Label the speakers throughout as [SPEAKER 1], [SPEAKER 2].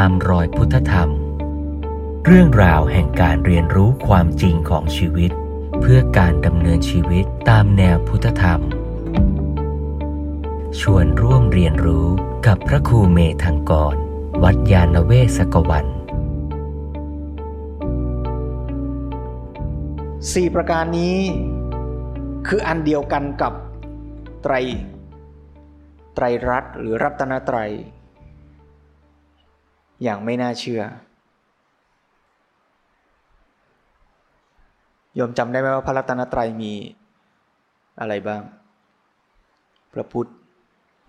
[SPEAKER 1] ตามรอยพุทธธรรม เรื่องราวแห่งการเรียนรู้ความจริงของชีวิต เพื่อการดำเนินชีวิตตามแนวพุทธธรรม ชวนร่วมเรียนรู้กับพระครูเมธังกร วัดยาณเวศกวัน
[SPEAKER 2] สี่ประการนี้คืออันเดียวกันกับไตร ไตรรัตน์หรือรัตนไตรัย อย่างไม่น่าเชื่อ โยมจำได้ไหมว่าพระรัตนตรัยมีอะไรบ้าง พระพุทธ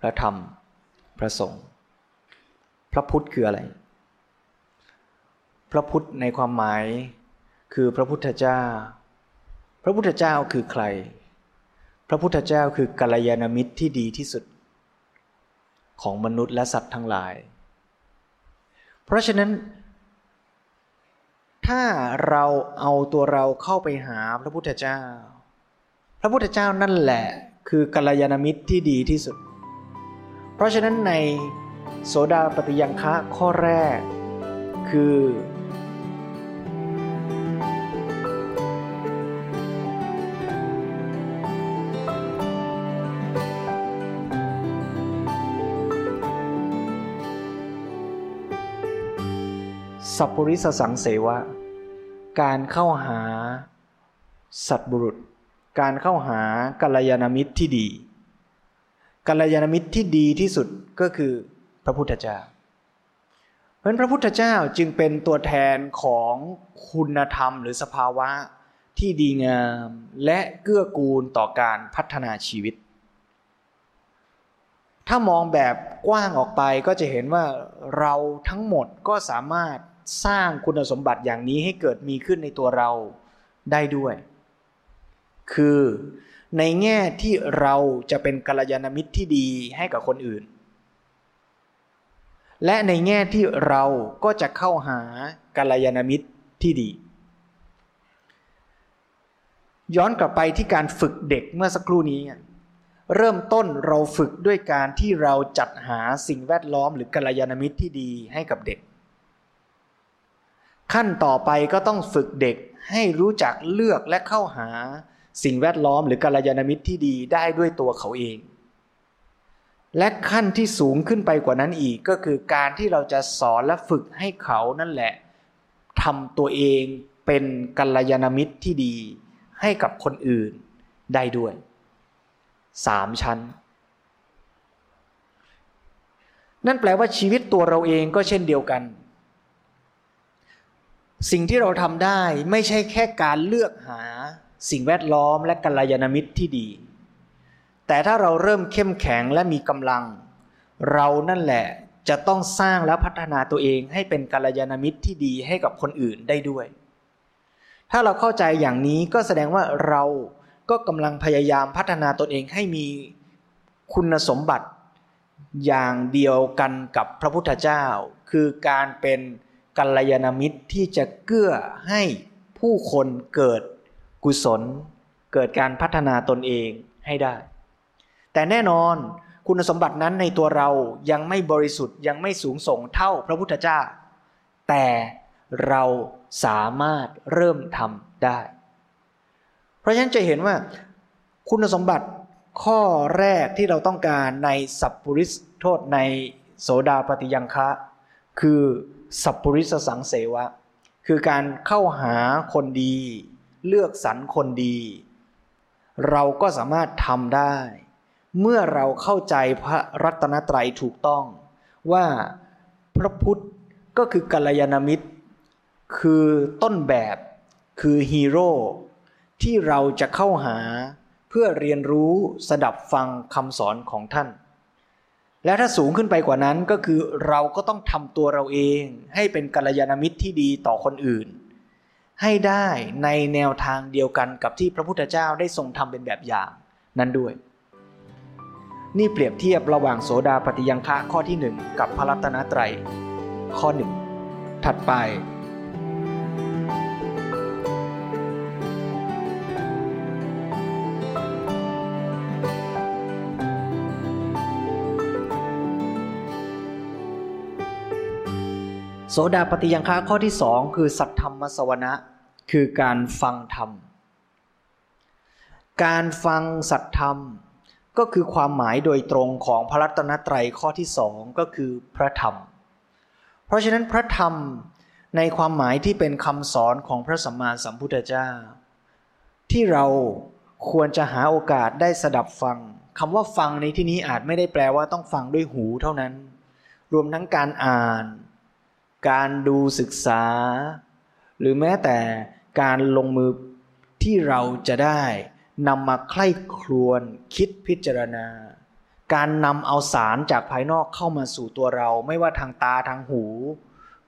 [SPEAKER 2] พระธรรม พระสงฆ์ พระพุทธคืออะไร พระพุทธในความหมายคือพระพุทธเจ้า พระพุทธเจ้าคือใคร พระพุทธเจ้าคือกัลยาณมิตรที่ดีที่สุด ของมนุษย์และสัตว์ทั้งหลาย เพราะฉะนั้น ถ้าเราเอาตัวเราเข้าไปหาพระพุทธเจ้า พระพุทธเจ้านั่นแหละ คือกัลยาณมิตรที่ดีที่สุด เพราะฉะนั้นในโสดาปฏิยังคะข้อแรก คือ สัพปริสสังเสวะ การเข้าหาสัตบุรุษ การเข้าหากัลยาณมิตรที่ดีกัลยาณมิตรที่ดีที่สุดก็คือพระพุทธเจ้า เพราะฉะนั้นพระพุทธเจ้าจึงเป็นตัวแทนของคุณธรรมหรือสภาวะที่ดีงามและเกื้อกูลต่อการพัฒนาชีวิต ถ้ามองแบบกว้างออกไปก็จะเห็นว่าเราทั้งหมดก็สามารถ สร้างคุณสมบัติอย่างนี้ให้เกิดมีขึ้นในตัวเราได้ด้วย คือในแง่ที่เราจะเป็นกัลยาณมิตรที่ดีให้กับคนอื่น และในแง่ที่เราก็จะเข้าหากัลยาณมิตรที่ดี ย้อนกลับไปที่การฝึกเด็กเมื่อสักครู่นี้ เริ่มต้นเราฝึกด้วยการที่เราจัดหาสิ่งแวดล้อมหรือกัลยาณมิตรที่ดีให้กับเด็ก ขั้นต่อไปก็ต้องฝึกเด็กให้รู้จักเลือกและเข้าหาสิ่งแวดล้อมหรือกัลยาณมิตรที่ดีได้ด้วยตัวเขาเอง และขั้นที่สูงขึ้นไปกว่านั้นอีกก็คือการที่เราจะสอนและฝึกให้เขานั่นแหละทำตัวเองเป็นกัลยาณมิตรที่ดีให้กับคนอื่นได้ด้วยสามชั้น นั่นแปลว่าชีวิตตัวเราเองก็เช่นเดียวกัน สิ่งที่เราทำได้ไม่ใช่แค่การเลือกหาสิ่งแวดล้อมและกัลยาณมิตรที่ดี แต่ถ้าเราเริ่มเข้มแข็งและมีกำลัง เรานั่นแหละจะต้องสร้างและพัฒนาตัวเองให้เป็นกัลยาณมิตรที่ดีให้กับคนอื่นได้ด้วย ถ้าเราเข้าใจอย่างนี้ก็แสดงว่าเราก็กำลังพยายามพัฒนาตนเองให้มีคุณสมบัติอย่างเดียวกันกับพระพุทธเจ้า คือการเป็น กัลยาณมิตรที่จะเกื้อให้ผู้คนเกิดกุศล เกิดการพัฒนาตนเองให้ได้ แต่แน่นอนคุณสมบัตินั้นในตัวเรายังไม่บริสุทธิ์ยังไม่สูงส่งเท่าพระพุทธเจ้า แต่เราสามารถเริ่มทำได้ เพราะฉะนั้นจะเห็นว่า คุณสมบัติข้อแรกที่เราต้องการในสัพปริสโทษในโสดาปฏิยังคะ คือ สัพปริสสังเสวะ คือการเข้าหาคนดี เลือกสรรคนดี เราก็สามารถทำได้ เมื่อเราเข้าใจพระรัตนตรัยถูกต้อง ว่าพระพุทธก็คือกัลยาณมิตร คือต้นแบบคือฮีโร่ที่เราจะเข้าหาเพื่อเรียนรู้สดับฟังคำสอนของท่าน และถ้าสูงขึ้นไปกว่านั้นก็คือเราก็ต้องทำตัวเราเองให้เป็นกัลยาณมิตรที่ดีต่อคนอื่น ให้ได้ในแนวทางเดียวกันกับที่พระพุทธเจ้าได้ทรงทำเป็นแบบอย่างนั้นด้วย นี่เปรียบเทียบระหว่างโสดาปฏิยังคะข้อที่หนึ่งกับพระรัตนตรัย ข้อหนึ่งถัดไป โสดาปฏิยังคะข้อที่สองคือสัทธรรมสวนะคือการฟังธรรม การฟังสัตธรรมก็คือความหมายโดยตรงของพระรัตนตรัยข้อที่สองก็คือพระธรรม เพราะฉะนั้นพระธรรมในความหมายที่เป็นคำสอนของพระสัมมาสัมพุทธเจ้า ที่เราควรจะหาโอกาสได้สดับฟังคำว่าฟังในที่นี้อาจไม่ได้แปลว่าต้องฟังด้วยหูเท่านั้น รวมทั้งการอ่าน การดูศึกษา หรือแม้แต่การลงมือที่เราจะได้นำมาใคร่ครวญคิดพิจารณา การนำเอาสารจากภายนอกเข้ามาสู่ตัวเรา ไม่ว่าทางตาทางหู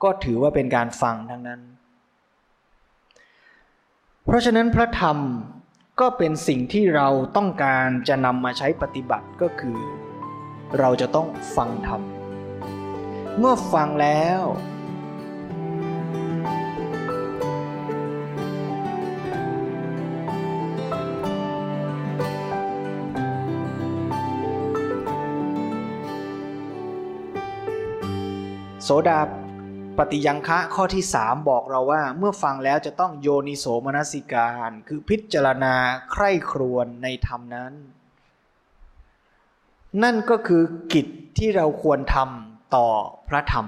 [SPEAKER 2] ก็ถือว่าเป็นการฟังทั้งนั้น เพราะฉะนั้นพระธรรมก็เป็นสิ่งที่เราต้องการจะนำมาใช้ปฏิบัติก็คือ เราจะต้องฟังธรรม เมื่อฟังแล้ว โสดาปฏิยังคะข้อที่สามบอกเราว่า เมื่อฟังแล้วจะต้องโยนิโสมนสิการ คือพิจารณาใคร่ครวญในธรรมนั้น นั่นก็คือกิจที่เราควรทำต่อพระธรรม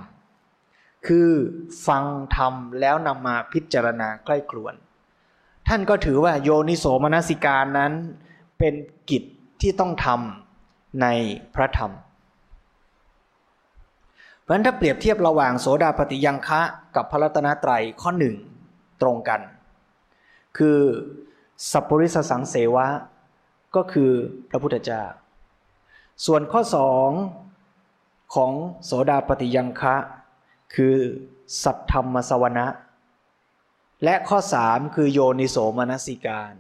[SPEAKER 2] คือฟังธรรมแล้วนำมาพิจารณาใกล้ครวนท่านก็ถือว่าโยนิโสมนสิการนั้น เป็นกิจที่ต้องทำในพระธรรม ราะฉะนั้นถ้าเปรียบเทียบระหว่างโสดาปฏิยังคะกับพระรัตนตรัยข้อหนึ่งตรงกัน คือสัพปริสสังเสวะ ก็คือพระพุทธเจ้า ส่วนข้อสองของโสดาปฏิยังคะ คือสัทธรรมสวนะ และข้อสามคือโยนิโสมนสิการ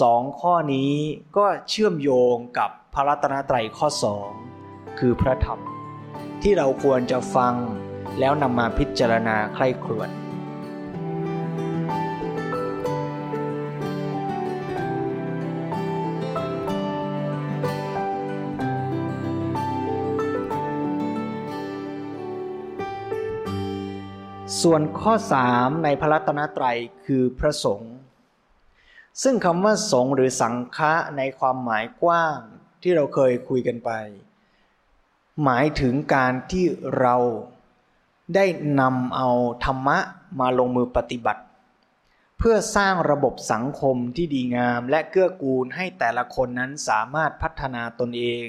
[SPEAKER 2] สองข้อนี้ก็เชื่อมโยงกับพระรัตนตรัยข้อสองคือพระธรรม ที่เราควรจะฟังแล้วนำมาพิจารณาใคร่ครวญส่วนข้อสามในพระรัตนตรัยคือพระสงฆ์ซึ่งคำว่าสงฆ์หรือสังฆะในความหมายกว้างที่เราเคยคุยกันไป หมายถึงการที่เราได้นำเอาธรรมะมาลงมือปฏิบัติ เพื่อสร้างระบบสังคมที่ดีงามและเกื้อกูลให้แต่ละคนนั้นสามารถพัฒนาตนเอง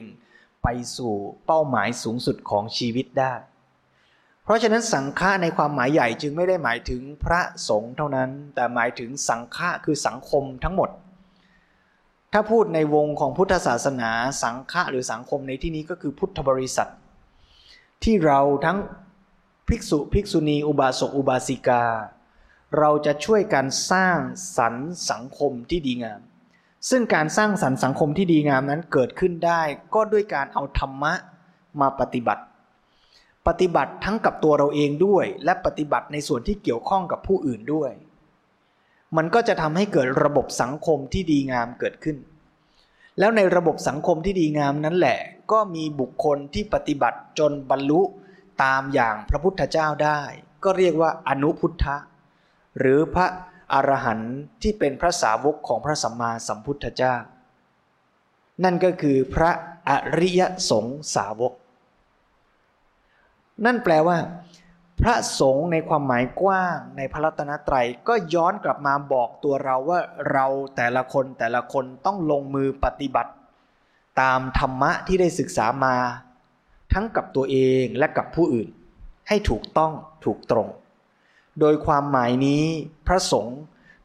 [SPEAKER 2] ไปสู่เป้าหมายสูงสุดของชีวิตได้ เพราะฉะนั้นสังฆะในความหมายใหญ่จึงไม่ได้หมายถึงพระสงฆ์เท่านั้น แต่หมายถึงสังฆะคือสังคมทั้งหมด ถ้าพูดในวงของพุทธศาสนาสังฆะหรือสังคมในที่นี้ก็คือพุทธบริษัท ที่เราทั้งภิกษุภิกษุณีอุบาสกอุบาสิกา เราจะช่วยกันสร้างสรรค์สังคมที่ดีงาม ซึ่งการสร้างสรรค์สังคมที่ดีงามนั้นเกิดขึ้นได้ ก็ด้วยการเอาธรรมะมาปฏิบัติ ปฏิบัติทั้งกับตัวเราเองด้วย และปฏิบัติในส่วนที่เกี่ยวข้องกับผู้อื่นด้วย มันก็จะทำให้เกิดระบบสังคมที่ดีงามเกิดขึ้น แล้วในระบบสังคมที่ดีงามนั้นแหละ ก็มีบุคคลที่ปฏิบัติจนบรรลุตามอย่างพระพุทธเจ้าได้ ก็เรียกว่าอนุพุทธะ หรือพระอรหันต์ที่เป็นพระสาวกของพระสัมมาสัมพุทธเจ้า นั่นก็คือพระอริยสงสาวก นั่นแปลว่า พระสงฆ์ในความหมายกว้างในพระรัตนตรัยก็ย้อนกลับมาบอกตัวเราว่าเราแต่ละคนแต่ละคนต้องลงมือปฏิบัติ ตามธรรมะที่ได้ศึกษามา ทั้งกับตัวเองและกับผู้อื่น ให้ถูกต้องถูกตรง โดยความหมายนี้พระสงฆ์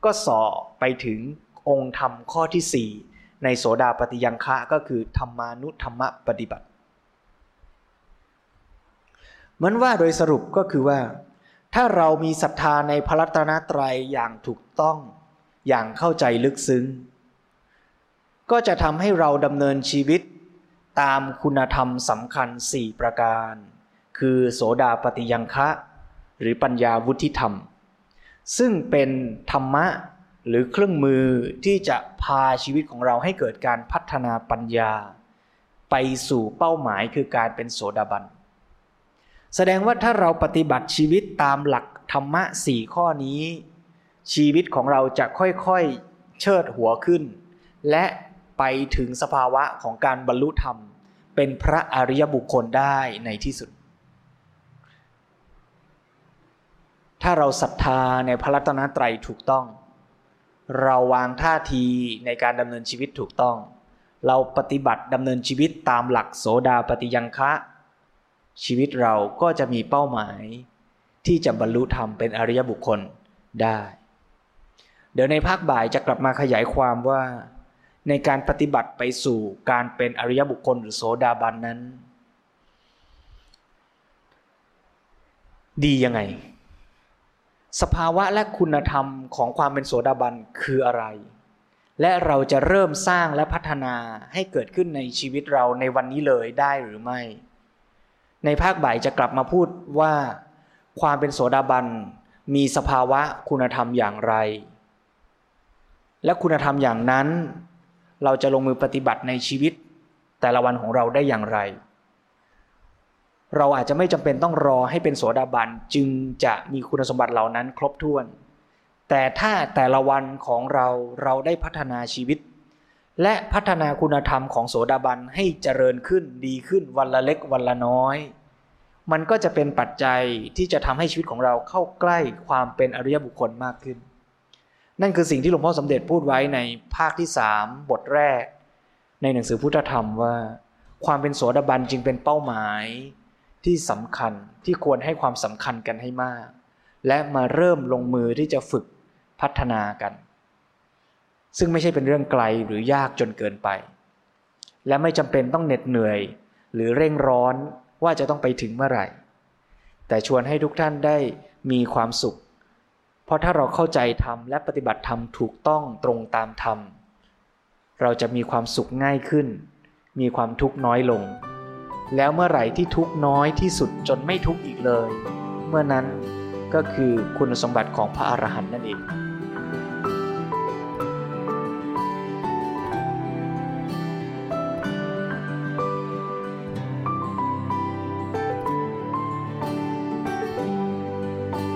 [SPEAKER 2] ก็สอไปถึงองค์ธรรมข้อที่ 4 ในโสดาปฏิยังคะก็คือธรรมานุธรรมปฏิบัติ มือนว่าโดยสรุปก็คือว่า ถ้าเรามีศรัทธาในพระรัตนตรัยอย่างถูกต้องอย่างเข้าใจลึกซึ้ง ก็จะทำให้เราดำเนินชีวิตตามคุณธรรมสำคัญสี่ประการ คือโสดาปฏิยังคะ หรือปัญญาวุฒิธรรม ซึ่งเป็นธรรมะหรือเครื่องมือที่จะพาชีวิตของเราให้เกิดการพัฒนาปัญญา ไปสู่เป้าหมายคือการเป็นโสดาบัน แสดงว่าถ้าเราปฏิบัติชีวิตตามหลักธรรมะสี่ข้อนี้ ชีวิตของเราจะค่อยๆเชิดหัวขึ้น และไปถึงสภาวะของการบรรลุธรรม เป็นพระอริยบุคคลได้ในที่สุด ถ้าเราศรัทธาในพระรัตนตรัยถูกต้อง เราวางท่าทีในการดำเนินชีวิตถูกต้อง เราปฏิบัติดำเนินชีวิตตามหลักโสดาปฏิยังคะ ชีวิตเราก็จะมีเป้าหมาย ที่จะบรรลุธรรมเป็นอริยบุคคลได้ เดี๋ยวในภาคบ่ายจะกลับมาขยายความว่า ในการปฏิบัติไปสู่การเป็นอริยบุคคลหรือโสดาบันนั้น ดียังไง สภาวะและคุณธรรมของความเป็นโสดาบันคืออะไรและเราจะเริ่มสร้างและพัฒนาให้เกิดขึ้นในชีวิตเราในวันนี้เลยได้หรือไม่ ในภาคบ่ายจะกลับมาพูดว่า ความเป็นโสดาบันมีสภาวะคุณธรรมอย่างไร และคุณธรรมอย่างนั้น เราจะลงมือปฏิบัติในชีวิต แต่ละวันของเราได้อย่างไร เราอาจจะไม่จำเป็นต้องรอให้เป็นโสดาบันจึงจะมีคุณสมบัติเหล่านั้นครบถ้วน แต่ถ้าแต่ละวันของเราเราได้พัฒนาชีวิต และพัฒนาคุณธรรมของโสดาบันให้เจริญขึ้นดีขึ้นวันละเล็กวันละน้อย มันก็จะเป็นปัจจัยที่จะทำให้ชีวิตของเราเข้าใกล้ความเป็นอริยบุคคลมากขึ้น นั่นคือสิ่งที่หลวงพ่อสมเด็จพูดไว้ในภาคที่สามบทแรก ในหนังสือพุทธธรรมว่า ความเป็นโสดาบันจึงเป็นเป้าหมายที่สำคัญที่ควรให้ความสำคัญกันให้มาก และมาเริ่มลงมือที่จะฝึกพัฒนากัน ซึ่งไม่ใช่เป็นเรื่องไกลหรือยากจนเกินไป และไม่จำเป็นต้องเหน็ดเหนื่อย หรือเร่งร้อนว่าจะต้องไปถึงเมื่อไหร่ แต่ชวนให้ทุกท่านได้มีความสุข เพราะถ้าเราเข้าใจธรรมและปฏิบัติธรรมถูกต้องตรงตามธรรม เราจะมีความสุขง่ายขึ้น มีความทุกข์น้อยลง แล้วเมื่อไหร่ที่ทุกข์น้อยที่สุดจนไม่ทุกข์อีกเลย เมื่อนั้นก็คือคุณสมบัติของพระอรหันต์นั่นเอง